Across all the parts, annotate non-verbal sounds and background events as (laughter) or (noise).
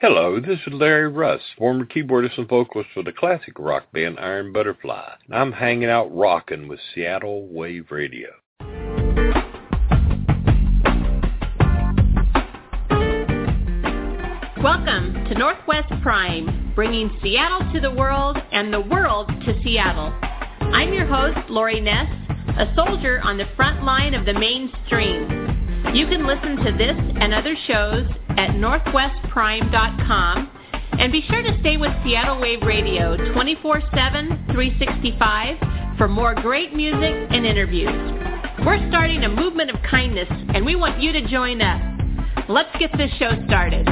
Hello, this is Larry Russ, former keyboardist and vocalist for the classic rock band Iron Butterfly. And I'm hanging out rocking with Seattle Wave Radio. Welcome to Northwest Prime, bringing Seattle to the world and the world to Seattle. I'm your host, Lori Ness, a soldier on the front line of the mainstream. You can listen to this and other shows at northwestprime.com and be sure to stay with Seattle Wave Radio 24-7, 365 for more great music and interviews. We're starting a movement of kindness and we want you to join us. Let's get this show started.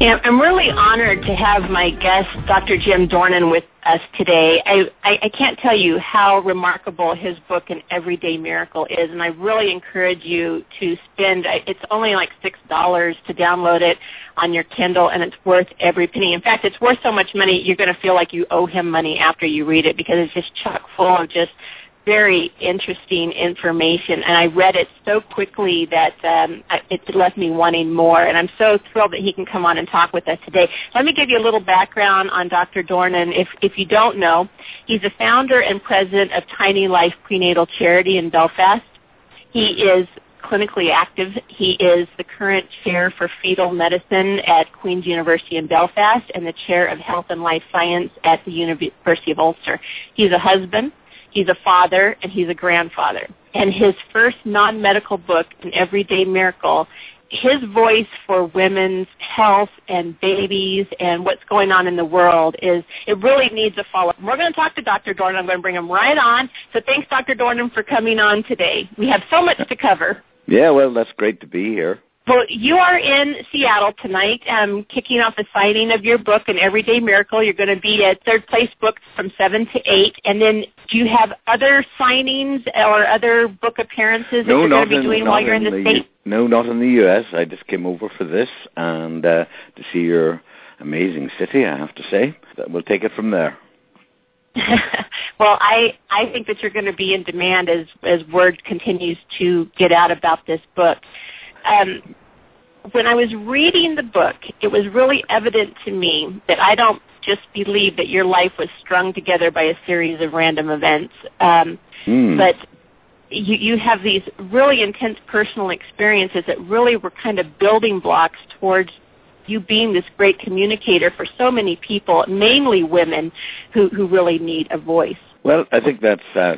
Yeah, I'm really honored to have my guest, Dr. Jim Dornan, with us today. I, I, I can't tell you how remarkable his book, An Everyday Miracle, is, and I really encourage you to spend, uh, it's only like $6 to download it on your Kindle, and it's worth every penny. In fact, it's worth so much money, you're going to feel like you owe him money after you read it because it's just chock full of just very interesting information, and I read it so quickly that um, it left me wanting more. And I'm so thrilled that he can come on and talk with us today. Let me give you a little background on Dr. Dornan. If if you don't know, he's the founder and president of Tiny Life Prenatal Charity in Belfast. He is clinically active. He is the current chair for fetal medicine at Queen's University in Belfast and the chair of health and life science at the University of Ulster. He's a husband. He's a father and he's a grandfather. And his first non-medical book, An Everyday Miracle, his voice for women's health and babies and what's going on in the world is it really needs a follow. Up. We're going to talk to Dr. Dornan. I'm going to bring him right on. So thanks, Dr. Dornan, for coming on today. We have so much to cover. Yeah, well, that's great to be here. Well, you are in Seattle tonight, um, kicking off the signing of your book, An Everyday Miracle. You're going to be at Third Place Books from 7 to 8. And then do you have other signings or other book appearances no, that you're going to be in, doing while you're in the, the States? No, not in the U.S. I just came over for this and uh, to see your amazing city, I have to say. We'll take it from there. (laughs) well, I I think that you're going to be in demand as as word continues to get out about this book. Um, when I was reading the book, it was really evident to me that I don't just believe that your life was strung together by a series of random events, um, mm. but you, you have these really intense personal experiences that really were kind of building blocks towards you being this great communicator for so many people, mainly women who, who really need a voice. Well, I think that's uh,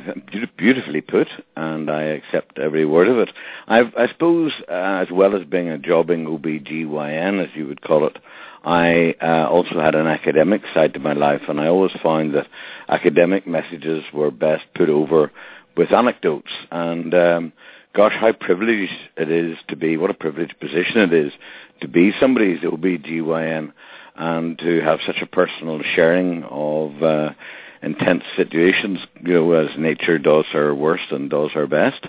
beautifully put, and I accept every word of it. I've, I suppose, uh, as well as being a jobbing OBGYN, as you would call it, I uh, also had an academic side to my life, and I always found that academic messages were best put over with anecdotes. And um, gosh, how privileged it is to be, what a privileged position it is to be somebody's OBGYN and to have such a personal sharing of uh, intense situations, you know, as nature does her worst and does her best.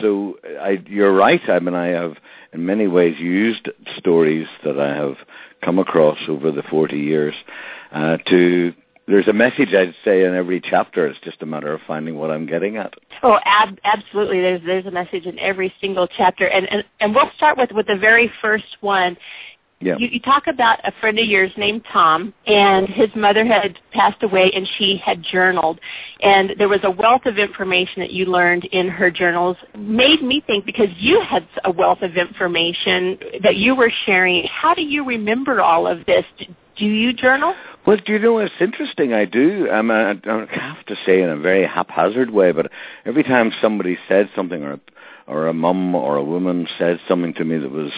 So I, you're right. I mean, I have in many ways used stories that I have come across over the 40 years uh, to there's a message I'd say in every chapter. It's just a matter of finding what I'm getting at. Oh, ab- absolutely. There's there's a message in every single chapter, and and and we'll start with with the very first one. Yeah. You, you talk about a friend of yours named Tom, and his mother had passed away, and she had journaled, and there was a wealth of information that you learned in her journals. Made me think because you had a wealth of information that you were sharing. How do you remember all of this? Do you journal? Well, do you know it's interesting? I do. Um, I don't have to say in a very haphazard way, but every time somebody said something, or a, or a mum or a woman said something to me that was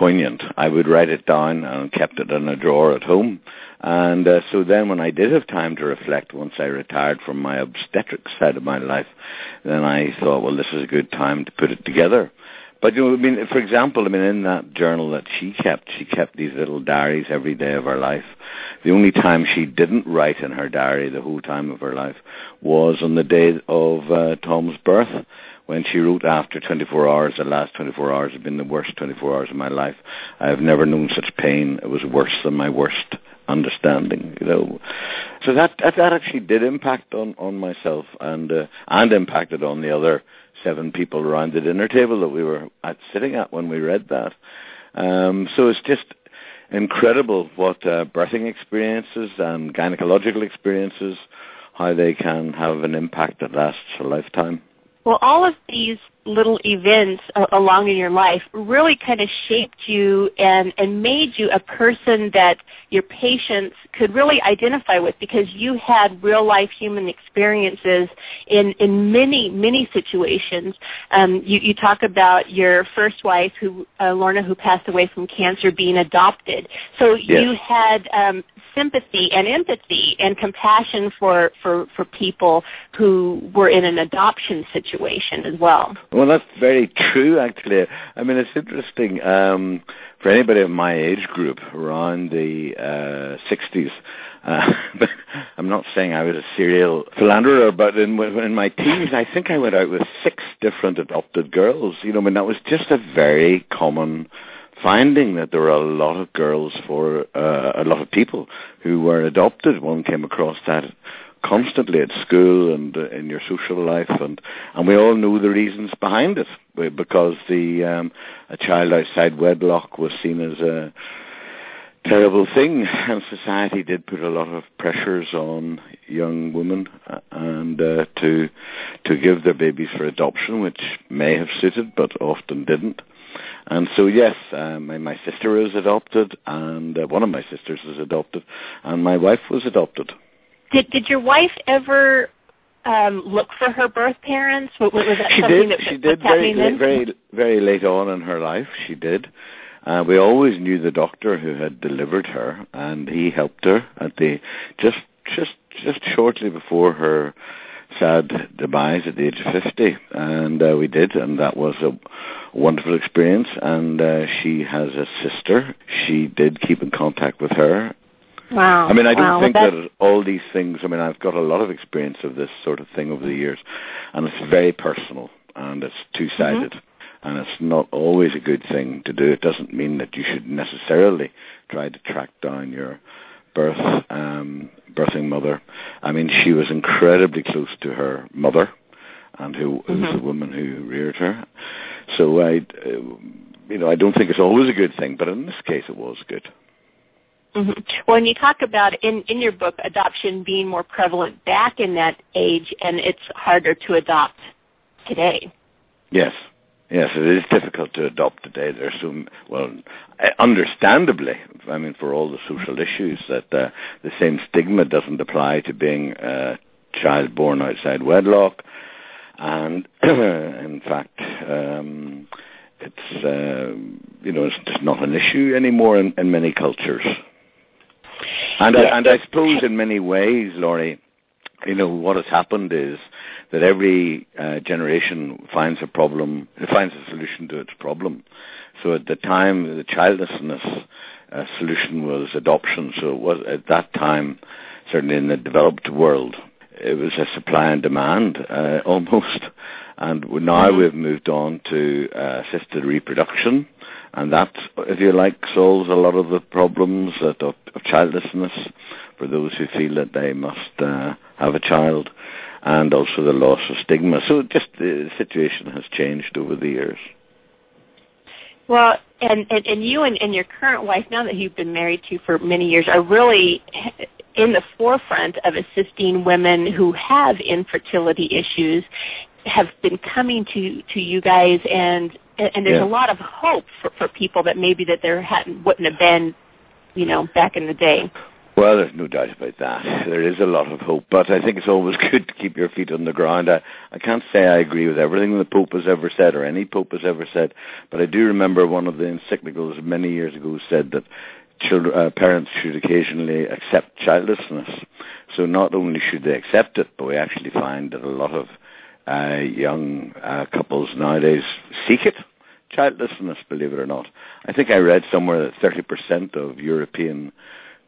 poignant, I would write it down and kept it in a drawer at home. And uh, so then when I did have time to reflect once I retired from my obstetrics side of my life, then I thought, well, this is a good time to put it together. But you know, I mean, for example, I mean, in that journal that she kept, she kept these little diaries every day of her life. The only time she didn't write in her diary the whole time of her life was on the day of uh, Tom's birth, when she wrote after 24 hours. The last 24 hours have been the worst 24 hours of my life. I have never known such pain. It was worse than my worst understanding, you know. So that that, that actually did impact on on myself and uh, and impacted on the other seven people around the dinner table that we were at, sitting at when we read that. Um, so it's just incredible what uh, birthing experiences and gynecological experiences, how they can have an impact that lasts a lifetime. Well, all of these little events along in your life really kind of shaped you and, and made you a person that your patients could really identify with because you had real life human experiences in, in many, many situations. Um, you, you talk about your first wife, who uh, Lorna, who passed away from cancer, being adopted. So yes. you had um, sympathy and empathy and compassion for, for, for people who were in an adoption situation as well. Well, that's very true, actually. I mean, it's interesting um, for anybody of my age group around the uh, 60s. Uh, (laughs) I'm not saying I was a serial philanderer, but in, in my teens, I think I went out with six different adopted girls. You know, I mean, that was just a very common finding that there were a lot of girls for uh, a lot of people who were adopted. One came across that constantly at school and uh, in your social life, and and we all know the reasons behind it because the um, a child outside wedlock was seen as a terrible thing, (laughs) and society did put a lot of pressures on young women uh, and uh, to to give their babies for adoption, which may have suited but often didn't. And so, yes, uh, my, my sister was adopted, and uh, one of my sisters was adopted, and my wife was adopted. Did Did your wife ever um, look for her birth parents? Was, was that she something did. that she did very, very, very late on in her life. She did. Uh, we always knew the doctor who had delivered her, and he helped her at the just just just shortly before her sad demise at the age of 50 and uh, we did and that was a wonderful experience and uh, she has a sister she did keep in contact with her Wow. I mean, I don't wow. think well, that all these things, I mean, I've got a lot of experience of this sort of thing over the years, and it's very personal, and it's two-sided, mm-hmm. and it's not always a good thing to do. It doesn't mean that you should necessarily try to track down your birth um, birthing mother. I mean, she was incredibly close to her mother, and who mm-hmm. was the woman who reared her. So I, uh, you know, I don't think it's always a good thing, but in this case, it was good. Mm-hmm. When you talk about in in your book adoption being more prevalent back in that age, and it's harder to adopt today. Yes, Yes, it is difficult to adopt today. There's some, well, understandably, I mean, for all the social issues, that uh, the same stigma doesn't apply to being a child born outside wedlock. And (clears throat) in fact, um, it's, uh, you know, it's just not an issue anymore in, in many cultures. And, I, and I suppose in many ways, Laurie, you know, what has happened is that every uh, generation finds a problem, finds a solution to its problem. So at the time, the childlessness uh, solution was adoption. So it was at that time, certainly in the developed world, it was a supply and demand uh, (laughs) almost. And now mm-hmm. we've moved on to uh, assisted reproduction, and that, if you like, solves a lot of the problems of, of childlessness for those who feel that they must uh, have a child and also the loss of stigma. So just the situation has changed over the years. Well, and, and, and you and, and your current wife, now that you've been married to for many years, are really in the forefront of assisting women who have infertility issues, have been coming to, to you guys, and and there's Yeah. a lot of hope for, for people that maybe that there hadn't wouldn't have been, you know, back in the day. Well, there's no doubt about that. There is a lot of hope, but I think it's always (laughs) good to keep your feet on the ground. I, I can't say I agree with everything the Pope has ever said or any Pope has ever said, but I do remember one of the encyclicals many years ago said that children, uh, parents should occasionally accept childlessness. So not only should they accept it, but we actually find that a lot of uh, young uh, couples nowadays seek it. Childlessness, believe it or not. I think I read somewhere that 30% of European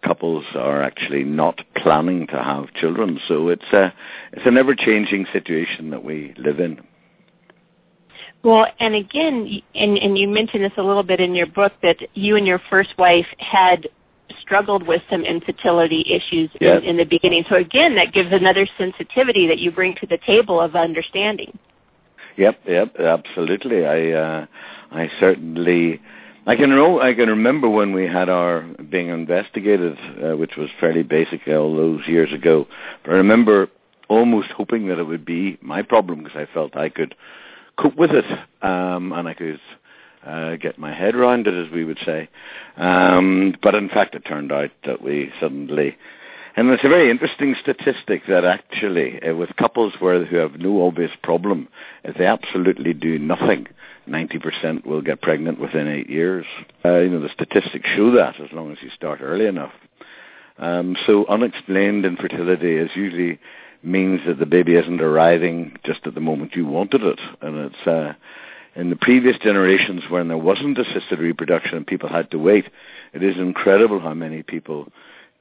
couples are actually not planning to have children. So it's a it's an ever changing situation that we live in. Well, and again, and, and you mentioned this a little bit in your book that you and your first wife had struggled with some infertility issues Yep. in, in the beginning. So again, that gives another sensitivity that you bring to the table of understanding. Yep, yep, absolutely. I uh, I certainly I can I can remember when we had our being investigated, uh, which was fairly basic all those years ago. But I remember almost hoping that it would be my problem because I felt I could cope with it um, and I could uh, get my head around it, as we would say. Um, but in fact, it turned out that we suddenly and it's a very interesting statistic that actually, uh, with couples where who have no obvious problem, if they absolutely do nothing, 90% will get pregnant within eight years. Uh, you know, the statistics show that as long as you start early enough. Um, so unexplained infertility is usually means that the baby isn't arriving just at the moment you wanted it, and it's uh, in the previous generations when there wasn't assisted reproduction and people had to wait. It is incredible how many people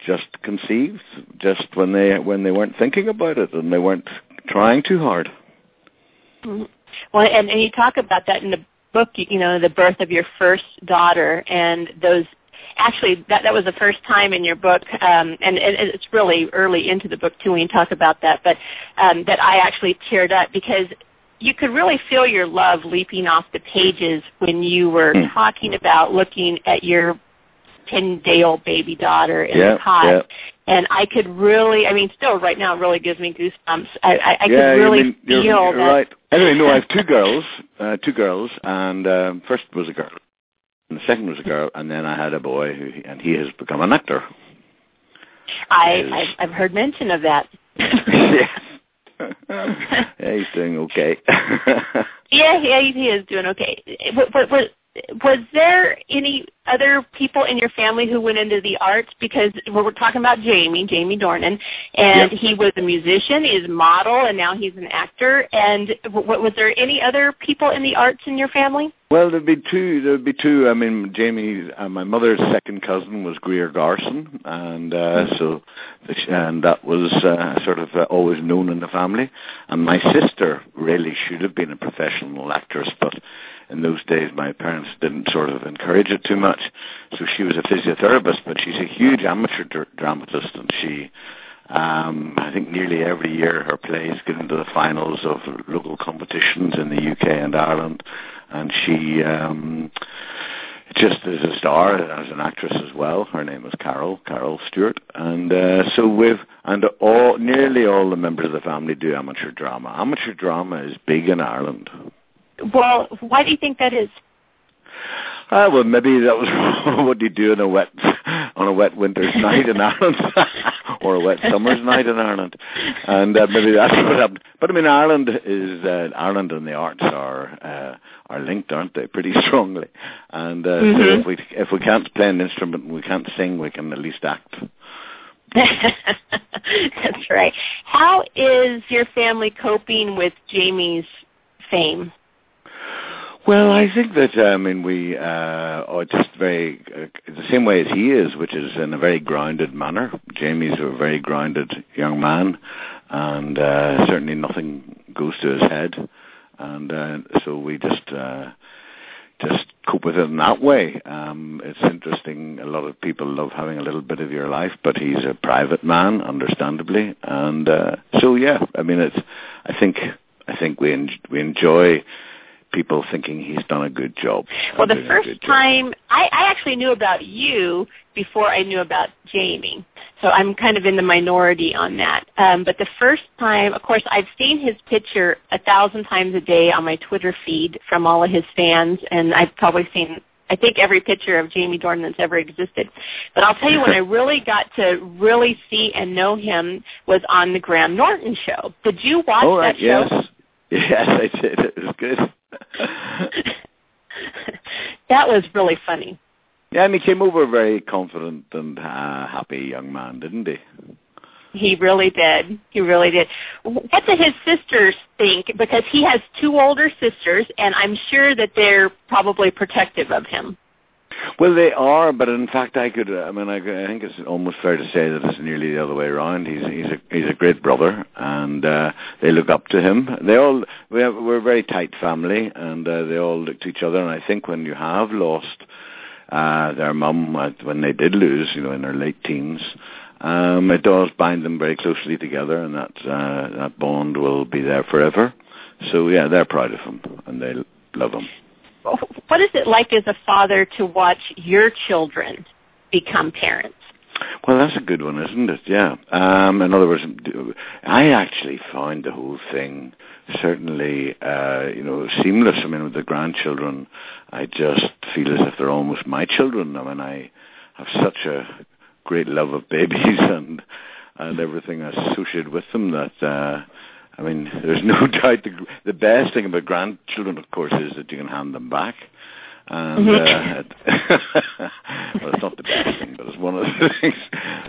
just conceived just when they when they weren't thinking about it and they weren't trying too hard. Mhm. Well, and, and you talk about that in the book, you, know, the birth of your first daughter and those actually that that was the first time in your book um and, and it's really early into the book too when you talk about that but um that I actually teared up because you could really feel your love leaping off the pages when you were Mm. talking about looking at your 10 day old baby daughter in Yeah, the cot yeah. and I could really I mean still right now it really gives me goosebumps I I, I yeah, could really you mean, you're, feel you're that right. Anyway, no, I have (laughs) two girls, uh, two girls, and um, first was a girl, and the second was a girl, and then I had a boy, who, and he has become an actor. I, I've, I've heard mention of that. yes. (laughs) (laughs) yeah, he's doing okay. yeah, yeah, he is doing okay. Was, was, was there any other people in your family who went into the arts? Because we're talking about Jamie, Jamie Dornan, and Yep. he was a musician, he's a model, and now he's an actor. And w- was there any other people in the arts in your family? Well, there'd be two. There'd be two. I mean, Jamie, uh, my mother's second cousin was Greer Garson, and uh, so, and that was uh, sort of uh, always known in the family. And my sister really should have been a professional actress, but in those days my parents didn't sort of encourage it too much. So she was a physiotherapist, but she's a huge amateur dr- dramatist, and she um, I think nearly every year her plays get into the finals of local competitions in the UK and Ireland, and she um, just is a star as an actress as well. Her name is Carol Carol Stewart, and uh, so we've and all nearly all the members of the family do amateur drama. Amateur drama is big in Ireland. Well, why do you think that is? Ah, well, maybe that was (laughs) what you do on a wet on a wet winter's (laughs) night in Ireland, (laughs) or a wet summer's night in Ireland, and uh, maybe that's what happened. But I mean, Ireland is uh, Ireland and the arts are uh, are linked, aren't they? Pretty strongly. And uh, so Mhm. if we if we can't play an instrument and we can't sing, we can at least act. That's right. How is your family coping with Jamie's fame? Well, I think that uh, I mean we uh, are just very uh, the same way as he is, which is in a very grounded manner. Jamie's a very grounded young man, and uh, certainly nothing goes to his head, and uh, so we just uh, just cope with it in that way. Um, it's interesting. A lot of people love having a little bit of your life, but he's a private man, understandably, and uh, so yeah. I mean, it's. I think I think we en- we enjoy people thinking he's done a good job. Well, the first time I, I actually knew about you before I knew about Jamie, so I'm kind of in the minority on that. Um, but the first time, of course, I've seen his picture a thousand times a day on my Twitter feed from all of his fans, and I've probably seen. I think every picture of Jamie Dornan that's ever existed. But I'll tell you when I (laughs) really got to really see and know him was on the Graham Norton show. Did you watch Oh, right, that show? yes. (laughs) Yes, I did. It was good. (laughs) that was really funny. yeah, and he came over a very confident and uh, happy young man, didn't he? He really did. He really did. What do his sisters think? Because he has two older sisters, and I'm sure that they're probably protective of him. Well, they are, but in fact, I could. I mean, I, I think it's almost fair to say that it's nearly the other way around. He's he's a he's a great brother, and uh, they look up to him. They all we have, we're a very tight family, and uh, they all look to each other. And I think when you have lost uh, their mum when they did lose, you know, in their late teens. Um, it does bind them very closely together, and that uh, that bond will be there forever. So yeah, they're proud of him and they love him. What is it like as a father to watch your children become parents? Well, that's a good one, isn't it? Yeah. Um, in other words, I actually find the whole thing certainly, uh, you know, seamless. I mean, with the grandchildren, I just feel as if they're almost my children. I mean, I have such a great love of babies (laughs) and and everything associated with them that uh, I mean, there's no (laughs) doubt the, the best thing about grandchildren, of course, is that you can hand them back. And mm-hmm. uh, (laughs) well, it's not the best thing, but it's one of the (laughs) things.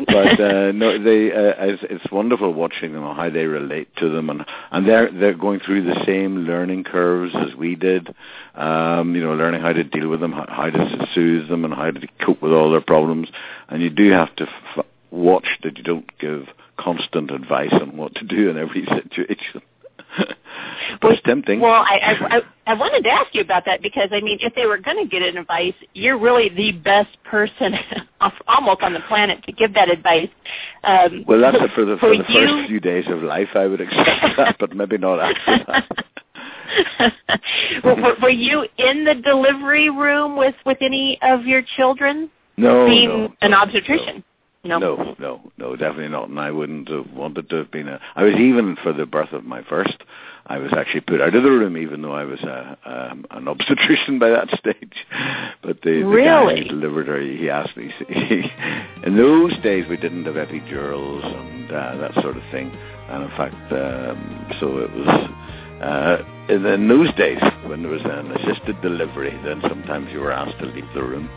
But uh, no, they uh, it's, it's wonderful watching them and how they relate to them, and and they're they're going through the same learning curves as we did. Um, you know, learning how to deal with them, how, how to soothe them, and how to cope with all their problems. And you do have to f- watch that you don't give constant advice on what to do in every (laughs) situation. it's tempting. Well, I, I I wanted to ask you about that because I mean, if they were going to get an advice, you're really the best person, (laughs) almost on the planet, to give that advice. Um, well, that's for the for, for the you... first few days of life. I would accept (laughs) that, but maybe not after that. were, were you in the delivery room with with any of your children? No, being no, an obstetrician. No. No. no, no, no, definitely not. And I wouldn't have wanted to have been a. I was even for the birth of my first. I was actually put out of the room, even though I was a, um, an obstetrician by that (laughs) stage. But the, the really? guy who delivered her, he asked me. (laughs) He, in those days, we didn't have epidurals and uh, that sort of thing. And in fact, um, so it was. Uh, in, in those days, when there was an assisted delivery, then sometimes you were asked to leave the room.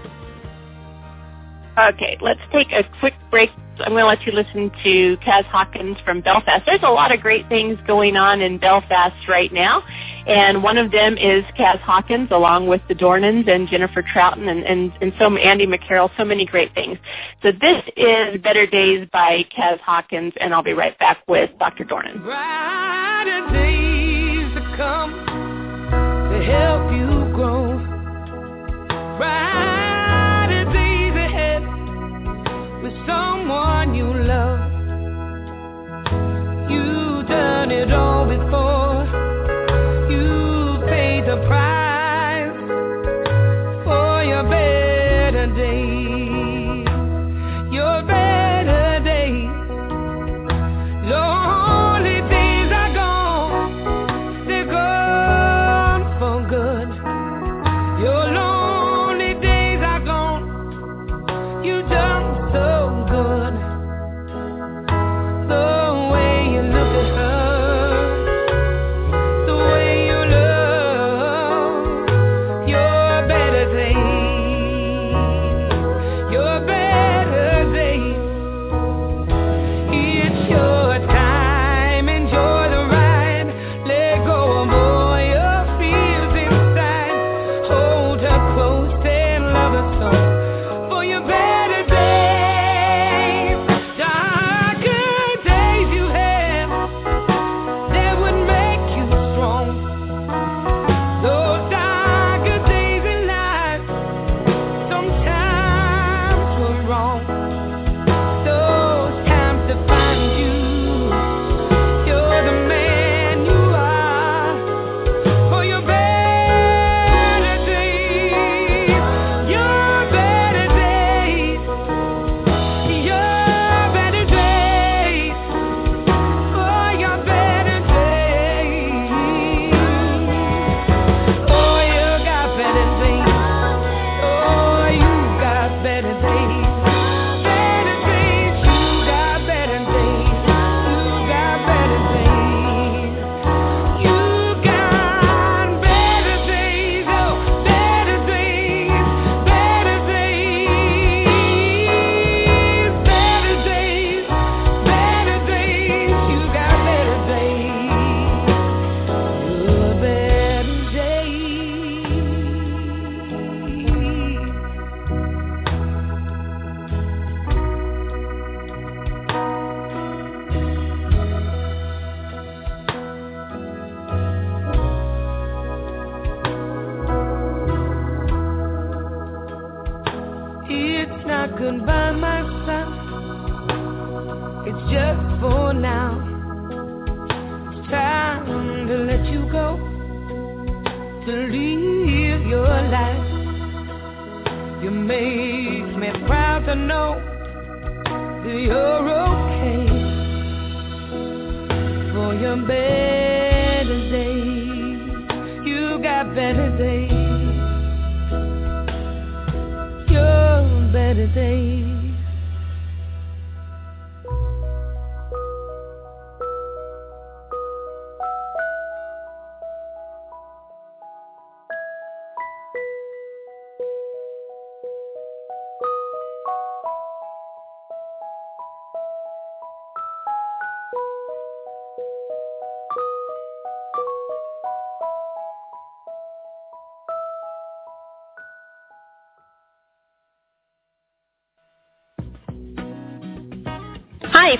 Okay, let's take a quick break. I'm going to let you listen to Kaz Hawkins from Belfast. There's a lot of great things going on in Belfast right now, and one of them is Kaz Hawkins along with the Dornans and Jennifer Trouton and, and, and so Andy McCarroll, so many great things. So this is Better Days by Kaz Hawkins, and I'll be right back with Dr. Dornan. Brighter days to come to help you grow. Brighter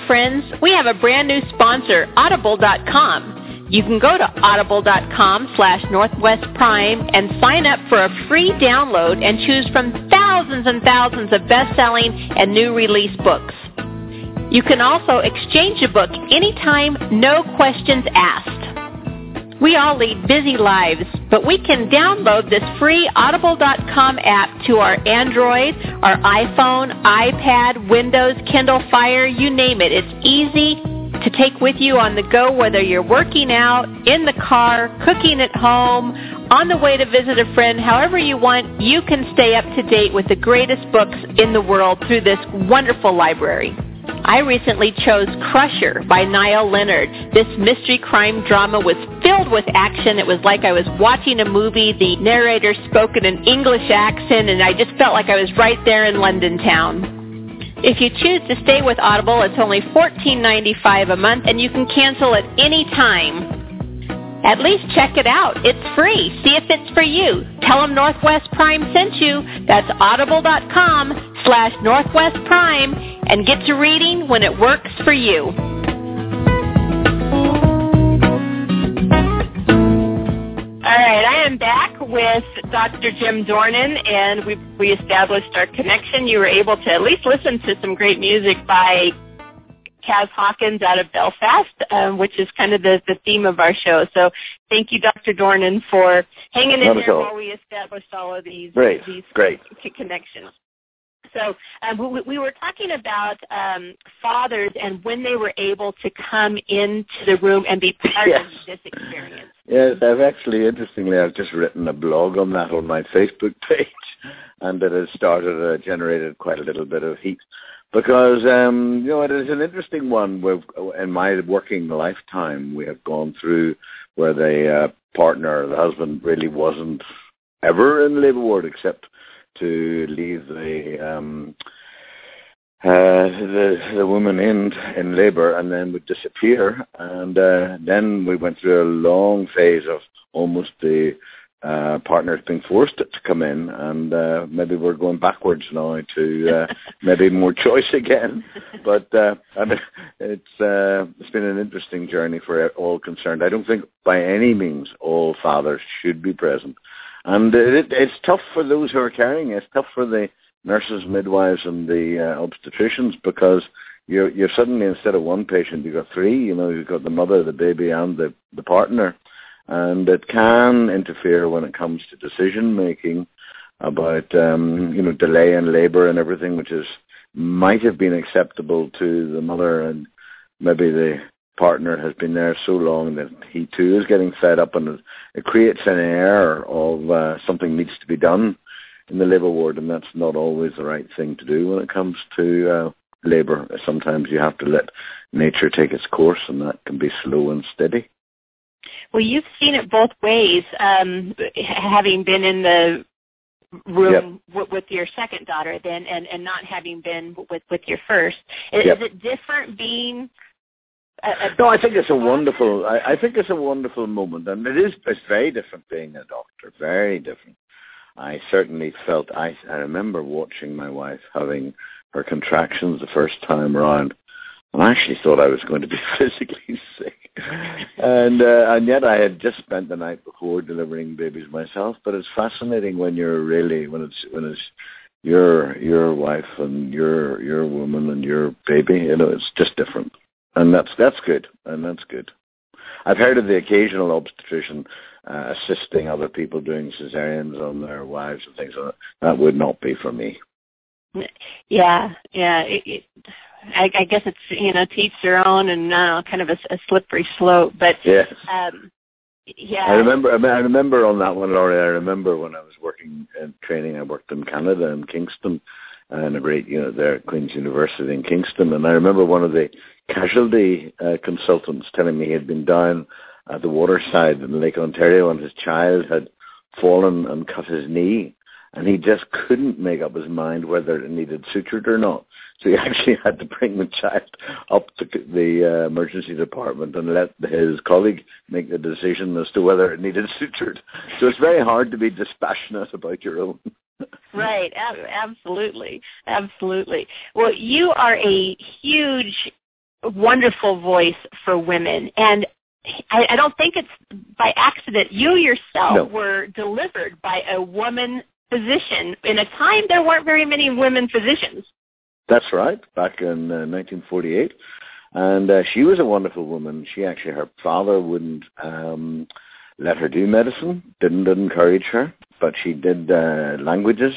friends. We have a brand new sponsor, Audible.com. You can go to audible.com slash Northwest Prime and sign up for a free download and choose from thousands and thousands of best-selling and new release books. You can also exchange a book anytime, no questions asked. We all lead busy lives, but we can download this free Audible.com app to our Android, our iPhone, iPad, Windows, Kindle Fire, you name it. It's easy to take with you on the go whether you're working out, in the car, cooking at home, on the way to visit a friend, however you want, you can stay up to date with the greatest books in the world through this wonderful library. I recently chose Crusher by Niall Leonard. This mystery crime drama was filled with action. It was like I was watching a movie. The narrator spoke in an English accent, and I just felt like I was right there in London town. If you choose to stay with Audible, it's only $14.95 a month, and you can cancel at any time. At least check it out. It's free. See if it's for you. Tell them Northwest Prime sent you. That's audible.com slash Northwest Prime and get to reading when it works for you. All right, I am back with Dr. Jim Dornan, and we we established our connection. You were able to at least listen to some great music by Kaz Hawkins out of Belfast, um, which is kind of the, the theme of our show. So thank you, Dr. Dornan, for hanging in there while we established all of these Great, these great. connections. So um, we, we were talking about um, fathers and when they were able to come into the room and be part Yes. of this experience. Yes, I've actually, interestingly, I've just written a blog on that on my Facebook page, and it has started, uh, generated quite a little bit of heat. Because, um, you know, it is an interesting one. In my working lifetime, we have gone through where the uh, partner, the husband, really wasn't ever in labour ward except to leave the um, uh, the the woman in in labour and then would disappear, and uh, then we went through a long phase of almost the uh, partners being forced to come in, and uh, maybe we're going backwards now to uh, (laughs) maybe more choice again. But uh, I mean, it's uh, it's been an interesting journey for all concerned. I don't think by any means all fathers should be present, and it, it's tough for those who are carrying. It's tough for the nurses, midwives, and the uh, obstetricians because you're you're suddenly instead of one patient, you've got three. You know, you've got the mother, the baby, and the the partner, and it can interfere when it comes to decision making about um, you know delay in labour and everything, which is might have been acceptable to the mother, and maybe the partner has been there so long that he too is getting fed up, and it, it creates an air of uh, something needs to be done in the labour ward, and that's not always the right thing to do when it comes to uh, labour. Sometimes you have to let nature take its course, and that can be slow and steady. Well, you've seen it both ways, um, having been in the room w- with your second daughter then and, and not having been with, with your first. Is, Yep. is it different being a, a No, I think it's a wonderful. I, I think it's a wonderful moment, and it is. It's very different being a doctor. Very different. I certainly felt. I I remember watching my wife having her contractions the first time around, I actually thought I was going to be (laughs) physically sick. And uh, and yet I had just spent the night before delivering babies myself. But it's fascinating when you're really when it's when it's your your wife and your your woman and your baby. You know, it's just different, and that's that's good, and that's good. I've heard of the occasional obstetrician uh, assisting other people doing cesareans on their wives and things like that. That would not be for me. Yeah, yeah. It, it, I, I guess it's you know to each their own, and uh, kind of a, a slippery slope. But yes. um, yeah. I remember. I remember on that one, Laurie. I remember when I was working in training. I worked in Canada in Kingston, and a great you know there at Queen's University in Kingston. And I remember one of the casualty uh, consultants telling me he had been down at the waterside in Lake Ontario, and his child had fallen and cut his knee and he just couldn't make up his mind whether it needed sutured or not. So he (laughs) actually had to bring the child up to the uh, emergency department and let his colleague make the decision as to whether it needed (laughs) sutured. So it's very hard to be dispassionate about your own. (laughs) right, ab- absolutely, absolutely. Well, you are a huge, wonderful voice for women, and I, I don't think it's by accident. You yourself No. were delivered by a woman physician in a time there weren't very many women physicians. That's right, back in uh, 1948. And uh, she was a wonderful woman. She actually, her father wouldn't um, let her do medicine, didn't encourage her, but she did uh, languages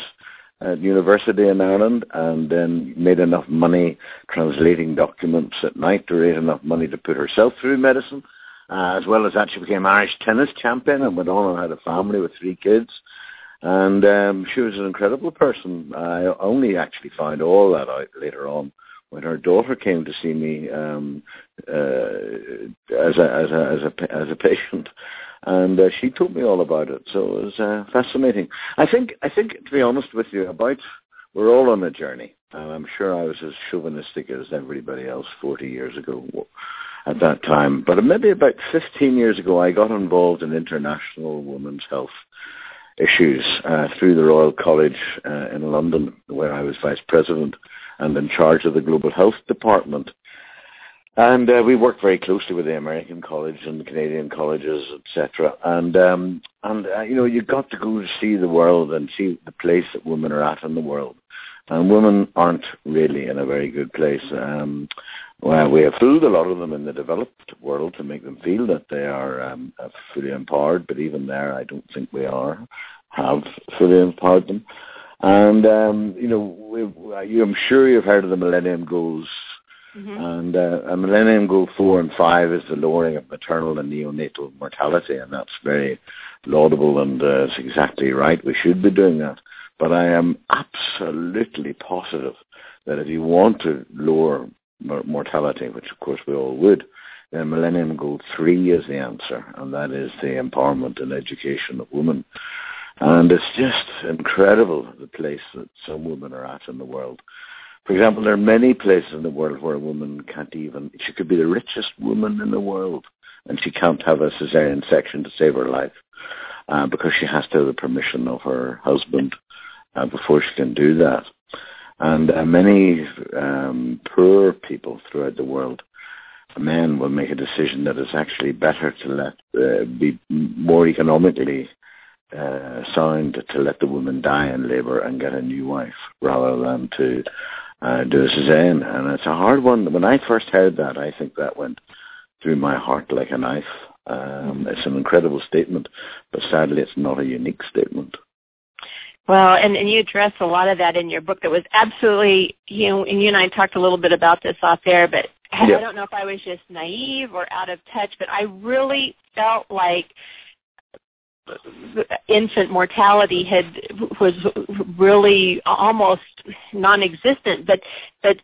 at university in Ireland and then made enough money translating documents at night to raise enough money to put herself through medicine. Uh, as well as that, she became Irish tennis champion and went on and had a family with three kids. And um, she was an incredible person. I only actually found all that out later on when her daughter came to see me um, uh, as a as a as a as a (laughs) patient, and uh, she told me all about it. So it was uh, fascinating. I think I think to be honest with you, about we're all on a journey, and I'm sure I was as chauvinistic as everybody else 40 years ago at that time. But maybe about 15 years ago, I got involved in international women's health issues uh, through the Royal College uh, in London, where I was vice president and in charge of the global health department. And uh, we worked very closely with the American College and the Canadian colleges, etc. And um, and uh, you know you got to go to see the world and see the place that women are at in the world. And women aren't really in a very good place. Um, well, we have fooled a lot of them in the developed world to make them feel that they are um, fully empowered, but even there, I don't think we are have fully empowered them. And um, you know, we, I'm sure you've heard of the Millennium Goals, Mm-hmm. and uh, a Millennium Goal four and five is the lowering of maternal and neonatal mortality, and that's very laudable and uh, it's exactly right. We should be doing that. But I am absolutely positive that if you want to lower mortality, which of course we all would, then Millennium Goal 3 is the answer, and that is the empowerment and education of women. And it's just incredible the place that some women are at in the world. For example, there are many places in the world where a woman can't even, she could be the richest woman in the world, and she can't have a cesarean section to save her life uh, because she has to have the permission of her husband uh, before she can do that. And uh, many um, poor people throughout the world, men will make a decision that it's actually better to let uh, be more economically uh, sound to let the woman die in labour and get a new wife rather than to uh, do a cesarean. And it's a hard one. When I first heard that, I think that went through my heart like a knife. Um, it's an incredible statement, but sadly, it's not a unique statement. Well, and, and you address a lot of that in your book that was absolutely, you know, and you and I talked a little bit about this off air, but I don't know if I was just naive or out of touch, but I really felt like infant mortality had was really almost non-existent but but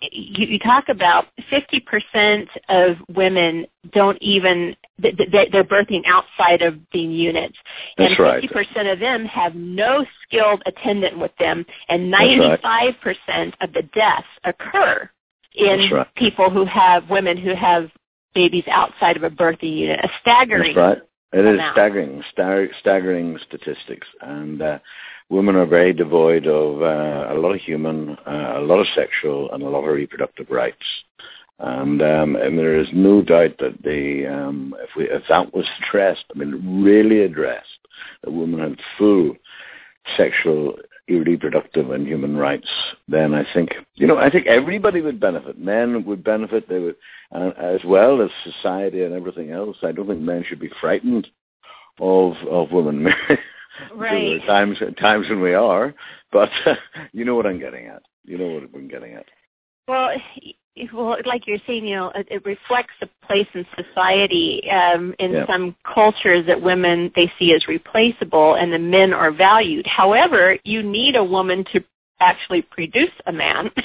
you, you talk about 50% of women don't even th- th- they're birthing outside of being units That's and right. 50% of them have no skilled attendant with them and 95% of the deaths occur in right. people who have women who have babies outside of a birthing unit a staggering It is staggering, stag- staggering statistics, and uh, women are very devoid of uh, a lot of human, uh, a lot of sexual, and a lot of reproductive rights. And, um, and there is no doubt that the um, if we if that was addressed, I mean, really addressed, that women had full sexual reproductive and human rights, then I think you know I think everybody would benefit. Men would benefit. They would, uh, as well as society and everything else. I don't think men should be frightened of of women. (laughs) right. times times when we are, but uh, (laughs) you know what I'm getting at. You know what I'm getting at. Well, well, like you're saying, you know, it, it reflects the place in society. Um, in Yeah. some cultures, that women they see as replaceable, and the men are valued. However, you need a woman to actually produce a man. (laughs)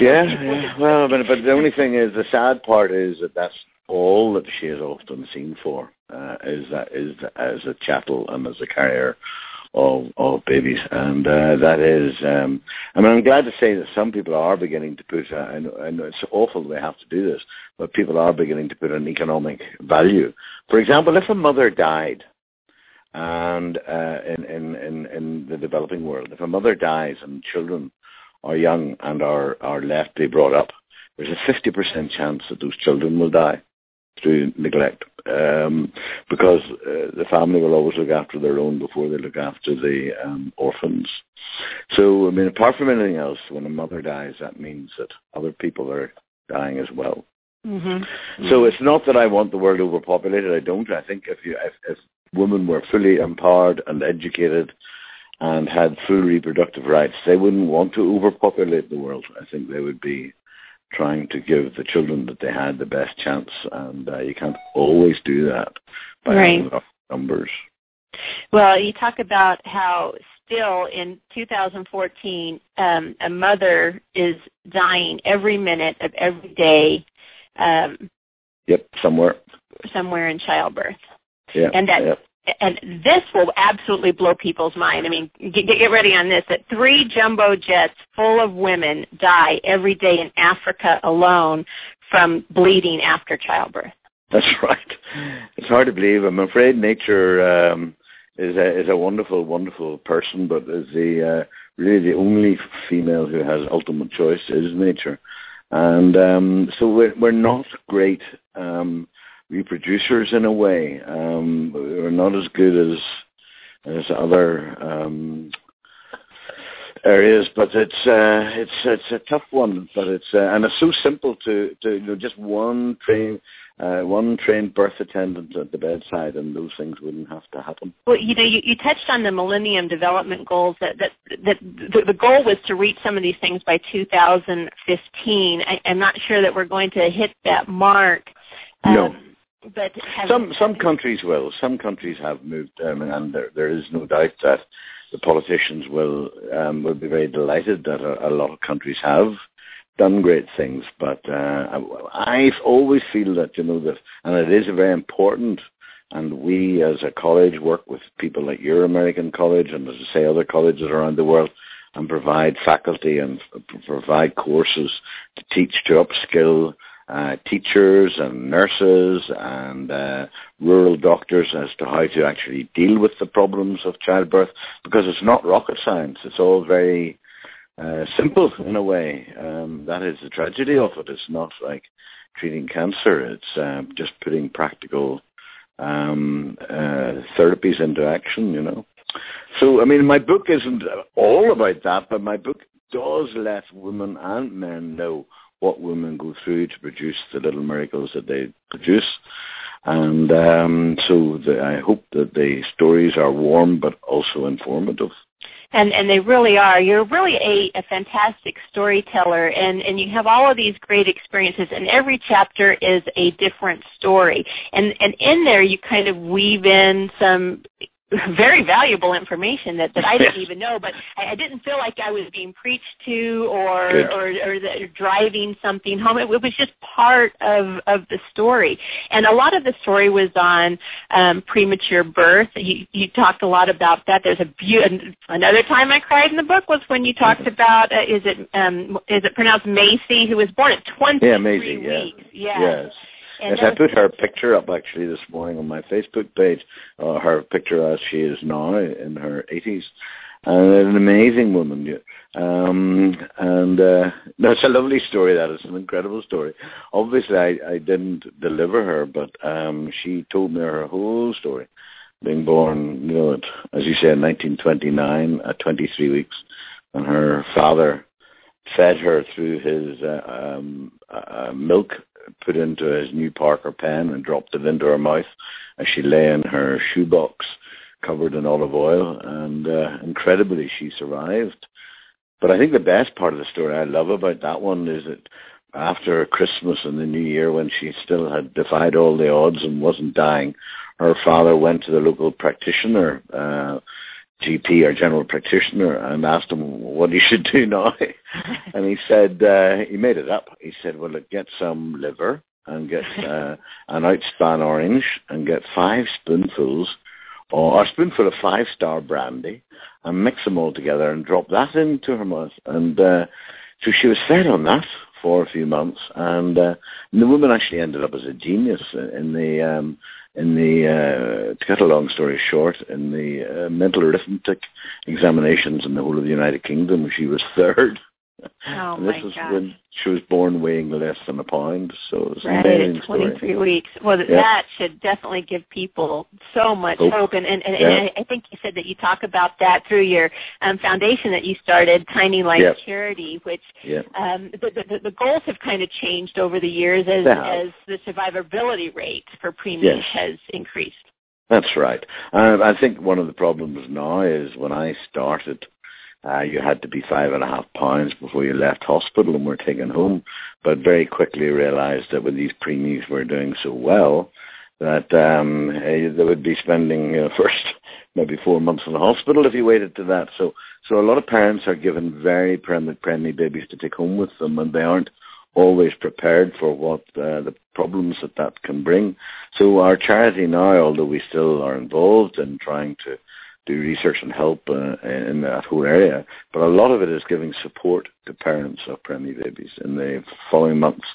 yeah, yeah. Well, but but the only thing is, the sad part is that that's all that she is often seen for. Uh, is that is as a chattel and as a carrier of of babies, and uh, that is. Um, I mean, I'm glad to say that some people are beginning to put. I, know, I know it's awful they have to do this, but people are beginning to put an economic value. For example, if a mother died and uh, in, in, in, in the developing world, if a mother dies and children are young and are, are left to be brought up, there's a 50% chance that those children will die through neglect um, because uh, the family will always look after their own before they look after the um, orphans. So, I mean, apart from anything else, when a mother dies, that means that other people are dying as well. hmm So it's not that I want the world overpopulated. I don't. I think if you if, if women were fully empowered and educated and had full reproductive rights, they wouldn't want to overpopulate the world. I think they would be trying to give the children that they had the best chance, and uh, you can't always do that by Right. numbers. Well, you talk about how still in 2014, um, a mother is dying every minute of every day um, Yep, somewhere. somewhere in childbirth. Yeah, And that- yep. And this will absolutely blow people's mind. I mean, get, get ready on this. That three jumbo jets full of women die every day in Africa alone from bleeding after childbirth. That's (laughs) right. It's hard to believe. I'm afraid nature um, is a is a wonderful, wonderful person, but is the uh, really the only female who has ultimate choice is nature, and um, so we're we're not great um, reproducers in a way. Um, we're not as good as as other um, areas, but it's uh, it's it's a tough one. But it's uh, and it's so simple to to you know just one train uh, one trained birth attendant at the bedside, and those things wouldn't have to happen. Well, you know, you, you touched on the Millennium Development Goals. That that that the, the goal was to reach some of these things by 2015. I, I'm not sure that we're going to hit that mark. No. But Some some countries will. Some countries have moved, um, and there there is no doubt that the politicians will um, will be very delighted that a, a lot of countries have done great things. But uh, I always feel that you know that, and it is very important. And we, as a college, work with people like your American college, and as I say, other colleges around the world, and provide faculty and provide courses to teach to upskill uh, teachers and nurses and uh, rural doctors as to how to actually deal with the problems of childbirth because it's not rocket science. It's all very uh, simple in a way. Um, that is the tragedy of it. It's not like treating cancer. It's um, just putting practical um, uh, therapies into action, you know. So, I mean, my book isn't all about that, but my book does let women and men know what women go through to produce the little miracles that they produce. And um, so the, I hope that the stories are warm but also informative. and and they really are. You're really a, a fantastic storyteller, and and you have all of these great experiences, and every chapter is a different story, and and in there you kind of weave in some (laughs) very valuable information that, that I didn't even know, but I, I didn't feel like I was being preached to or Good. or, or the, driving something home. It, it was just part of of the story, and a lot of the story was on um, premature birth. You, you talked a lot about that. There's a beau- another time I cried in the book was when you talked about uh, is it um, is it pronounced Macy who was born at 23 Yeah, weeks. Yeah. Yes. And yes, I put her picture up actually this morning on my Facebook page. Uh, her picture as she is now in her 80s. And an amazing woman. yeah. Um, and uh, (laughs) no, it's a lovely story. That is an incredible story. Obviously, I, I didn't deliver her, but um, she told me her whole story. being born, you know, at, as you say, in 1929 at 23 weeks, and her father fed her through his uh, um, uh, milk put into his new Parker pen and dropped it into her mouth as she lay in her shoebox covered in olive oil, and uh, incredibly she survived. But I think the best part of the story I love about that one is that after Christmas and the New Year, when she still had defied all the odds and wasn't dying, her father went to the local practitioner, uh, GP or general practitioner, and asked him what he should do now. (laughs) and he said uh, he made it up. He said, "Well, get some liver and get (laughs) uh, an outspan orange and get five spoonfuls or a spoonful of five star brandy and mix them all together and drop that into her mouth. And uh, so she was fed on that for a few months, and, uh, and the woman actually ended up as a genius in the um, in the uh, to cut a long story short, in the uh, mental arithmetic examinations in the whole of the United Kingdom, she was (laughs) third. (laughs) Oh and this my was gosh. when she was born weighing less than a pound, so it was an Right, amazing at story. 23 weeks. Well, Yeah. that should definitely give people so much Hope. hope. And, and, and, Yeah. and I, think you said that you talk about that through your um, foundation that you started, Tiny Life Yeah. Charity, which Yeah. um, the, the, the goals have kind of changed over the years as, as the survivability rate for preemies Yes. has increased. That's right. Uh, I think one of the problems now is when I started, uh, you had to be five and a half pounds before you left hospital and were taken home, but very quickly realized that with these preemies were doing so well, that um, eh, they would be spending know, (laughs) first maybe four months in the hospital if you waited to that. So, so a lot of parents are given very pregnant, pregnant babies to take home with them, and they aren't always prepared for what uh, the problems that that can bring. So our charity now, although we still are involved in trying to do research and help uh, in that whole area, but a lot of it is giving support to parents of preemie babies in the following months.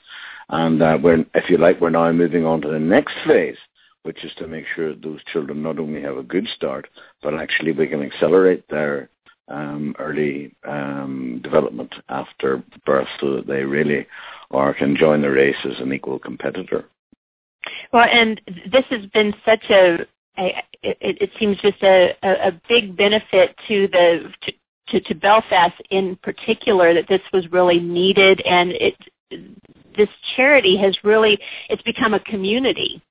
And uh, we're, if you like, we're now moving on to the next phase, which is to make sure those children not only have a good start, but actually we can accelerate their um, early um, development after birth so that they really are can join the race as an equal competitor. Well, and this has been such a, a it, it seems just a, a, a big benefit to the to, to, to Belfast in particular that this was really needed, and it this charity has really it's become a community.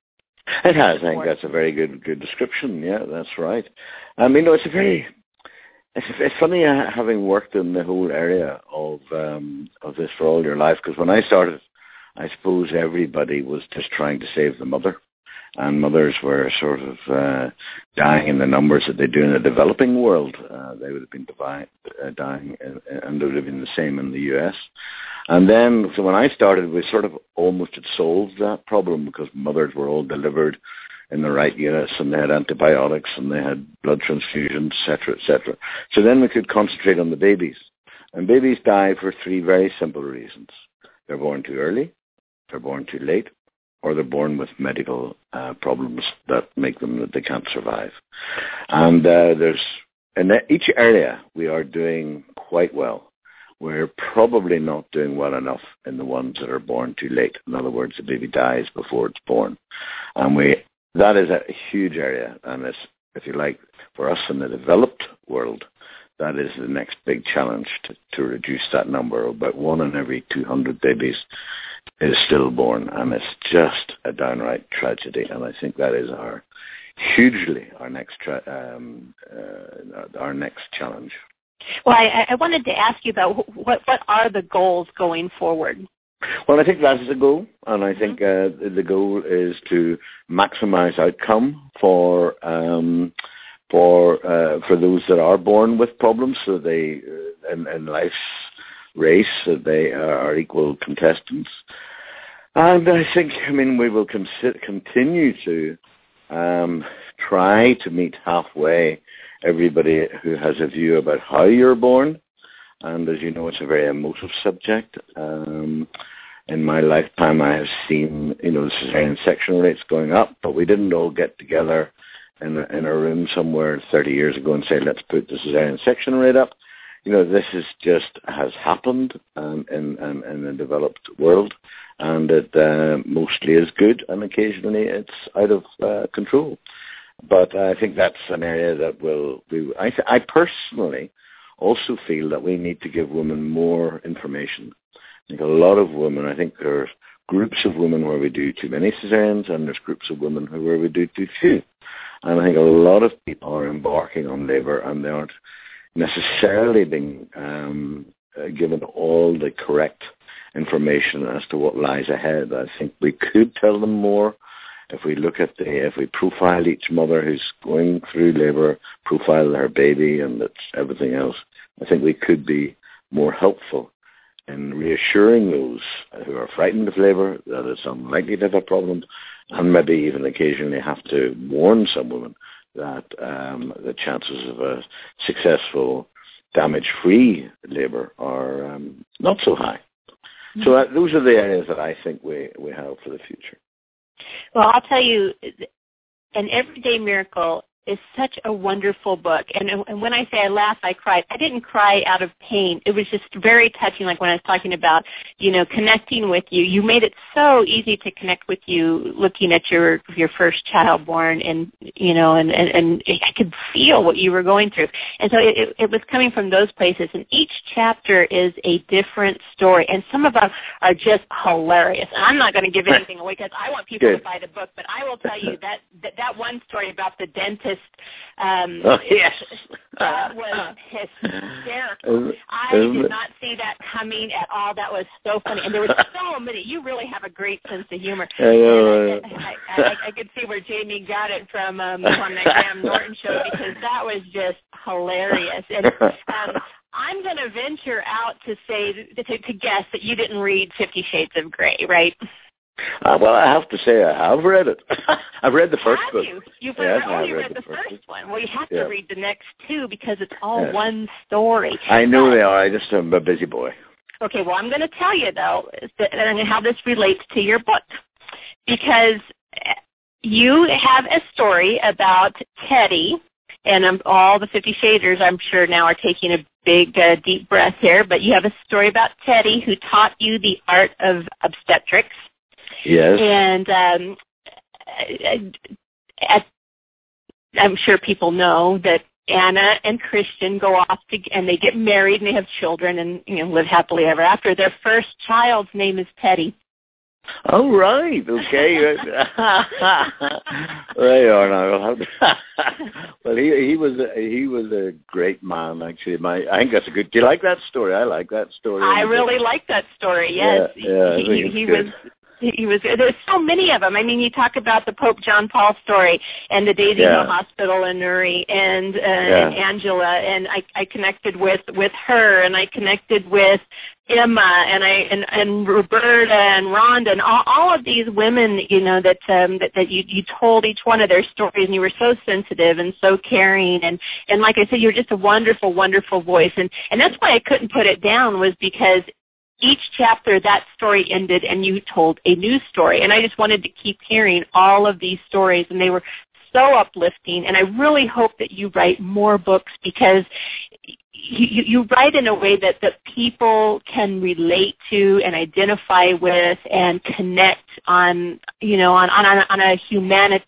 It has. I think that's a very good good description. Yeah, that's right. I mean, no, it's a very it's, it's funny uh, having worked in the whole area of um, of this for all your life because when I started, I suppose everybody was just trying to save the mother, and mothers were sort of uh, dying in the numbers that they do in the developing world. Uh, they would have been divi- uh, dying, and they would have been the same in the U.S. And then, so when I started, we sort of almost had solved that problem because mothers were all delivered in the right units and they had antibiotics and they had blood transfusions, etc., etc. So then we could concentrate on the babies. And babies die for three very simple reasons. They're born too early, they're born too late, or they're born with medical uh, problems that make them that they can't survive. And uh, there's in each area we are doing quite well. We're probably not doing well enough in the ones that are born too late. In other words, the baby dies before it's born, and we that is a huge area. And it's, if you like, for us in the developed world, that is the next big challenge to, to reduce that number. About one in every 200 babies is stillborn, and it's just a downright tragedy. And I think that is our hugely our next tra- um, uh, our next challenge. Well, I, I wanted to ask you about what what are the goals going forward. Well, I think that is the goal, and I think uh, the goal is to maximise outcome for um, for uh, for those that are born with problems, so they uh, in, in life's race that they are equal contestants. And I think, I mean, we will con- continue to um, try to meet halfway everybody who has a view about how you're born. And as you know, it's a very emotive subject. Um, in my lifetime, I have seen, you know, cesarean section rates going up, but we didn't all get together in a, in a room somewhere 30 years ago and say, let's put the cesarean section rate up. You know, this is just has happened um, in, in, in the developed world, and it uh, mostly is good, and occasionally it's out of uh, control. But I think that's an area that will. We, I, I personally also feel that we need to give women more information. I think a lot of women. I think there are groups of women where we do too many cesareans, and there's groups of women where we do too few. And I think a lot of people are embarking on labour and they aren't necessarily being um, uh, given all the correct information as to what lies ahead. I think we could tell them more if we look at the, if we profile each mother who's going through labour, profile her baby and everything else, I think we could be more helpful in reassuring those who are frightened of labour that it's unlikely to have a problem and maybe even occasionally have to warn some women that um, the chances of a successful damage-free labour are um, not so high. Mm-hmm. So uh, those are the areas that I think we, we have for the future. Well, I'll tell you, an everyday miracle is such a wonderful book. And, and when I say I laughed, I cried. I didn't cry out of pain. It was just very touching, like when I was talking about, you know, connecting with you. You made it so easy to connect with you looking at your your first child born and, you know, and, and, and I could feel what you were going through. And so it, it was coming from those places. And each chapter is a different story. And some of them are just hilarious. And I'm not going to give anything away because I want people Good. to buy the book, but I will tell you (laughs) that, that, that one story about the dentist um, (laughs) oh, yes. that was hysterical. (laughs) I did not see that coming at all. That was so funny, and there were so many. You really have a great sense of humor. I, know, I, I, I, I could see where Jamie got it from um, from the Graham Norton show because that was just hilarious. And um, I'm going to venture out to say to, to guess that you didn't read Fifty Shades of Grey, right? Uh, well, I have to say I have read it. (laughs) I've read the first have book. You? You've yes, only read, read, the, first, first one. Well, you have yeah. to read the next two because it's all yes. one story. I know but, they are. I just am a busy boy. Okay, well, I'm going to tell you though and how this relates to your book because you have a story about Teddy, and um, all the Fifty Shaders, I'm sure now are taking a big uh, deep breath here. But you have a story about Teddy who taught you the art of obstetrics Yes. And um, at, I'm sure people know that Ana and Christian go off to, and they get married and they have children and you know live happily ever after. Their first child's name is Teddy. Oh right, okay. (laughs) (laughs) right on. (laughs) well, he he was a, he was a great man actually. My I think that's a good. Do you like that story? I like that story. I really like that story. Yes, yeah, yeah he, he, he was he was there's so many of them. I mean, you talk about the Pope John Paul story and the Daisy yeah. Hill Hospital in Newry and, uh, yeah. and Angela, and I, I connected with with her, and I connected with Emma, and I and, and Roberta and Rhonda, and all, all of these women, you know, that um, that, that you you told each one of their stories, and you were so sensitive and so caring, and and like I said, you were just a wonderful, wonderful voice, and and that's why I couldn't put it down was because each chapter that story ended and you told a new story. And I just wanted to keep hearing all of these stories and they were so uplifting. And I really hope that you write more books because you, you write in a way that, that people can relate to and identify with and connect on, you know, on, on, on a humanit,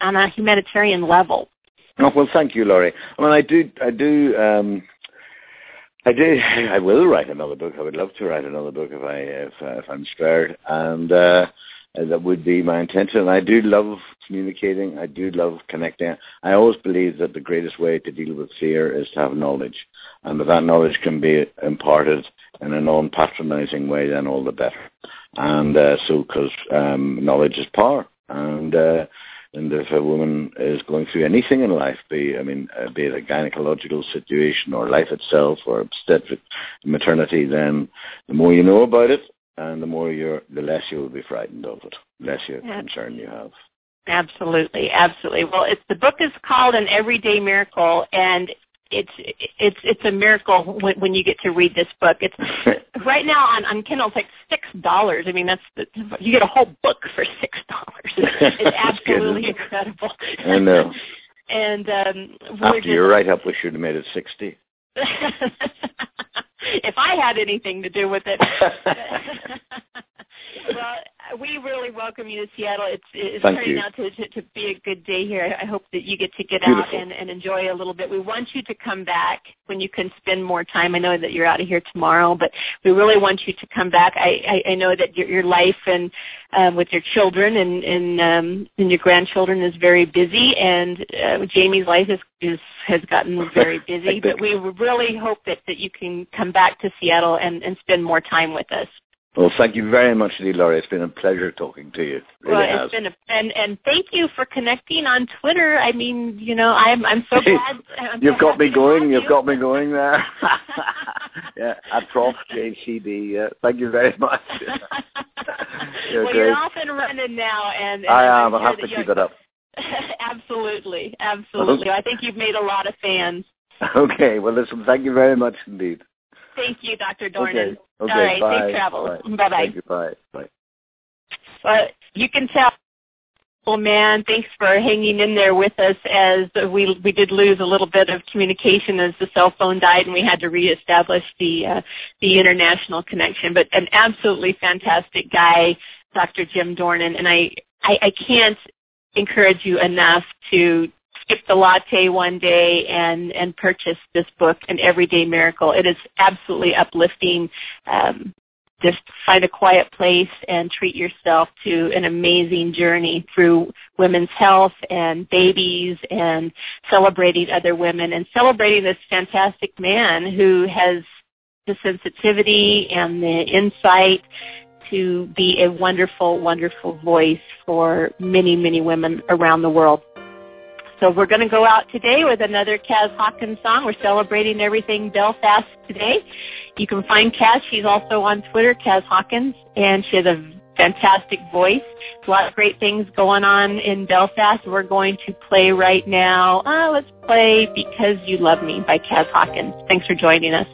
on a humanitarian level. Oh, well, thank you, Laurie. I mean, I do, I do, um, I do. I will write another book. I would love to write another book if I if, uh, if I'm spared, and uh, that would be my intention. I do love communicating. I do love connecting. I always believe that the greatest way to deal with fear is to have knowledge, and if that knowledge can be imparted in a non-patronizing way, then all the better. And uh, so, because um, knowledge is power, and uh, and if a woman is going through anything in life, be I mean, uh, be it a gynecological situation or life itself or obstetric maternity, then the more you know about it, and the more you're, the less you will be frightened of it, the less your yeah. concern you have. Absolutely, absolutely. Well, it's the book is called An Everyday Miracle, and it's it's it's a miracle when, when you get to read this book. It's (laughs) right now on on Kindle it's like six dollars. I mean that's the, you get a whole book for six dollars. It's, (laughs) absolutely incredible. I know. (laughs) and um, after just, your write up, we should have made it sixty. if I had anything to do with it. Well, we really welcome you to Seattle. It's it's Thank turning you. out to, to to be a good day here. I hope that you get to get out and and enjoy a little bit. We want you to come back when you can spend more time. I know that you're out of here tomorrow, but we really want you to come back. I I, I know that your your life and um, with your children and and um, and your grandchildren is very busy, and uh, Jamie's life is, is has gotten (laughs) very busy. but we really hope that that you can come back to Seattle and and spend more time with us. Well, thank you very much, indeed, Laurie. It's been a pleasure talking to you. It Really well, has. it's been a, and and thank you for connecting on Twitter. I mean, you know, I'm I'm so (laughs) glad. I'm You've so got me going. You've you. got me going there. (laughs) yeah, at Prof JCD. Yeah, thank you very much. (laughs) You're well, great. you're off and running now, and, and I am. I have to keep it up. absolutely, absolutely. I think you've made a lot of fans. Okay. Well, listen. Thank you very much indeed. Thank you, Dr. Dornan. Okay. Okay. All right, bye. safe travels. Bye. Bye-bye. Thank you. Bye. Bye. But you can tell, well, man, thanks for hanging in there with us as we we did lose a little bit of communication as the cell phone died and we had to reestablish the uh, the international connection. But an absolutely fantastic guy, Dr. Jim Dornan, and I I, I can't encourage you enough to skip the latte one day and and purchase this book, An Everyday Miracle. It is absolutely uplifting. Um, just find a quiet place and treat yourself to an amazing journey through women's health and babies and celebrating other women and celebrating this fantastic man who has the sensitivity and the insight to be a wonderful, wonderful voice for many, many women around the world. So we're going to go out today with another Kaz Hawkins song. We're celebrating everything Belfast today. You can find Kaz. She's also on Twitter, Kaz Hawkins, and she has a fantastic voice. A lot of great things going on in Belfast. We're going to play right now. Uh, let's play Because You Love Me by Kaz Hawkins. Thanks for joining us.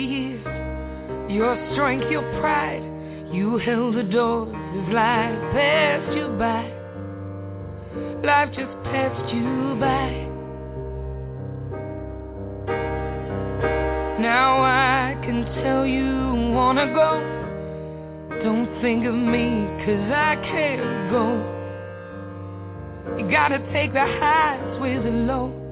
Years your strength, your pride. You held the doors as life passed you by. Life just passed you by. Now I can tell you wanna go. Don't think of me, cause I can't go. You gotta take the highs with the low.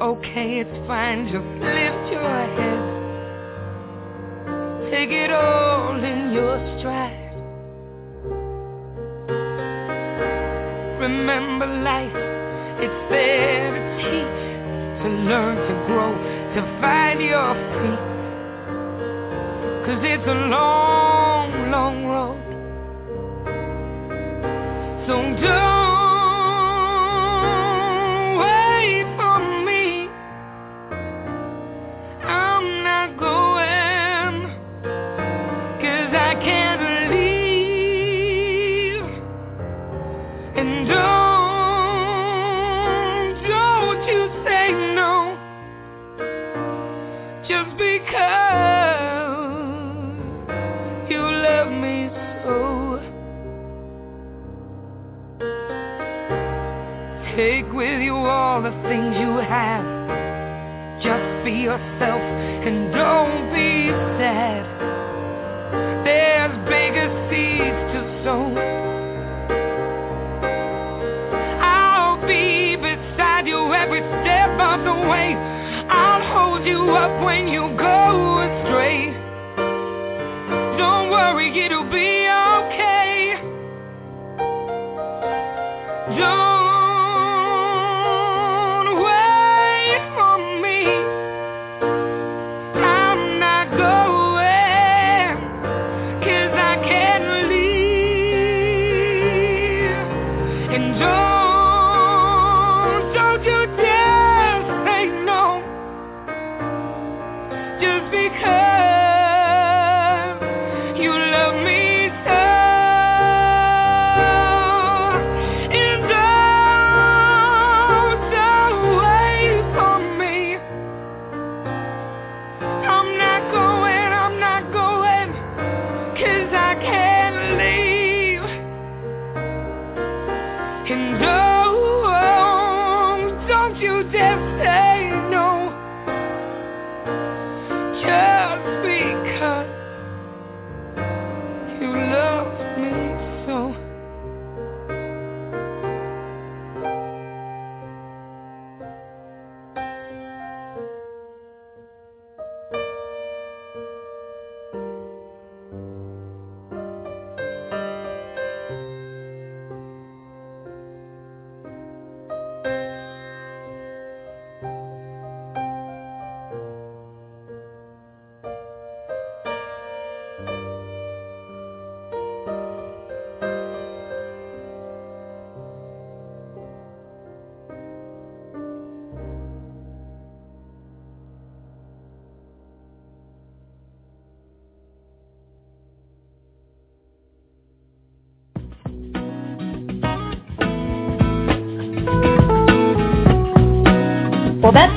Okay, it's fine, just lift your head. Take it all in your stride. Remember life, it's there to teach, to learn, to grow, to find your feet. Cause it's a long, Take with you all the things you have. Just be yourself and don't be sad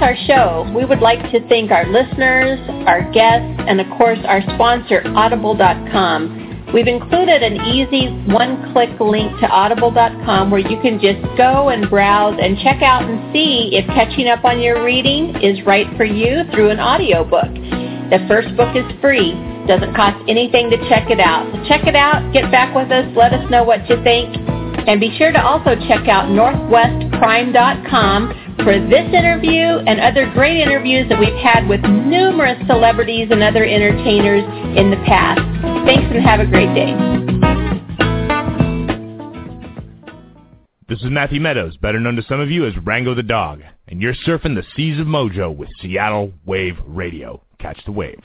our show. We would like to thank our listeners, our guests, and of course our sponsor, Audible.com. We've included an easy one-click link to Audible.com where you can just go and browse and check out and see if catching up on your reading is right for you through an audiobook. The first book is free. Doesn't cost anything to check it out. So check it out, get back with us, let us know what you think, and be sure to also check out northwestprime.com for this interview and other great interviews that we've had with numerous celebrities and other entertainers in the past. Thanks and have a great day. This is Matthew Meadows, better known to some of you as Rango the Dog, and you're surfing the seas of mojo with Seattle Wave Radio. Catch the wave.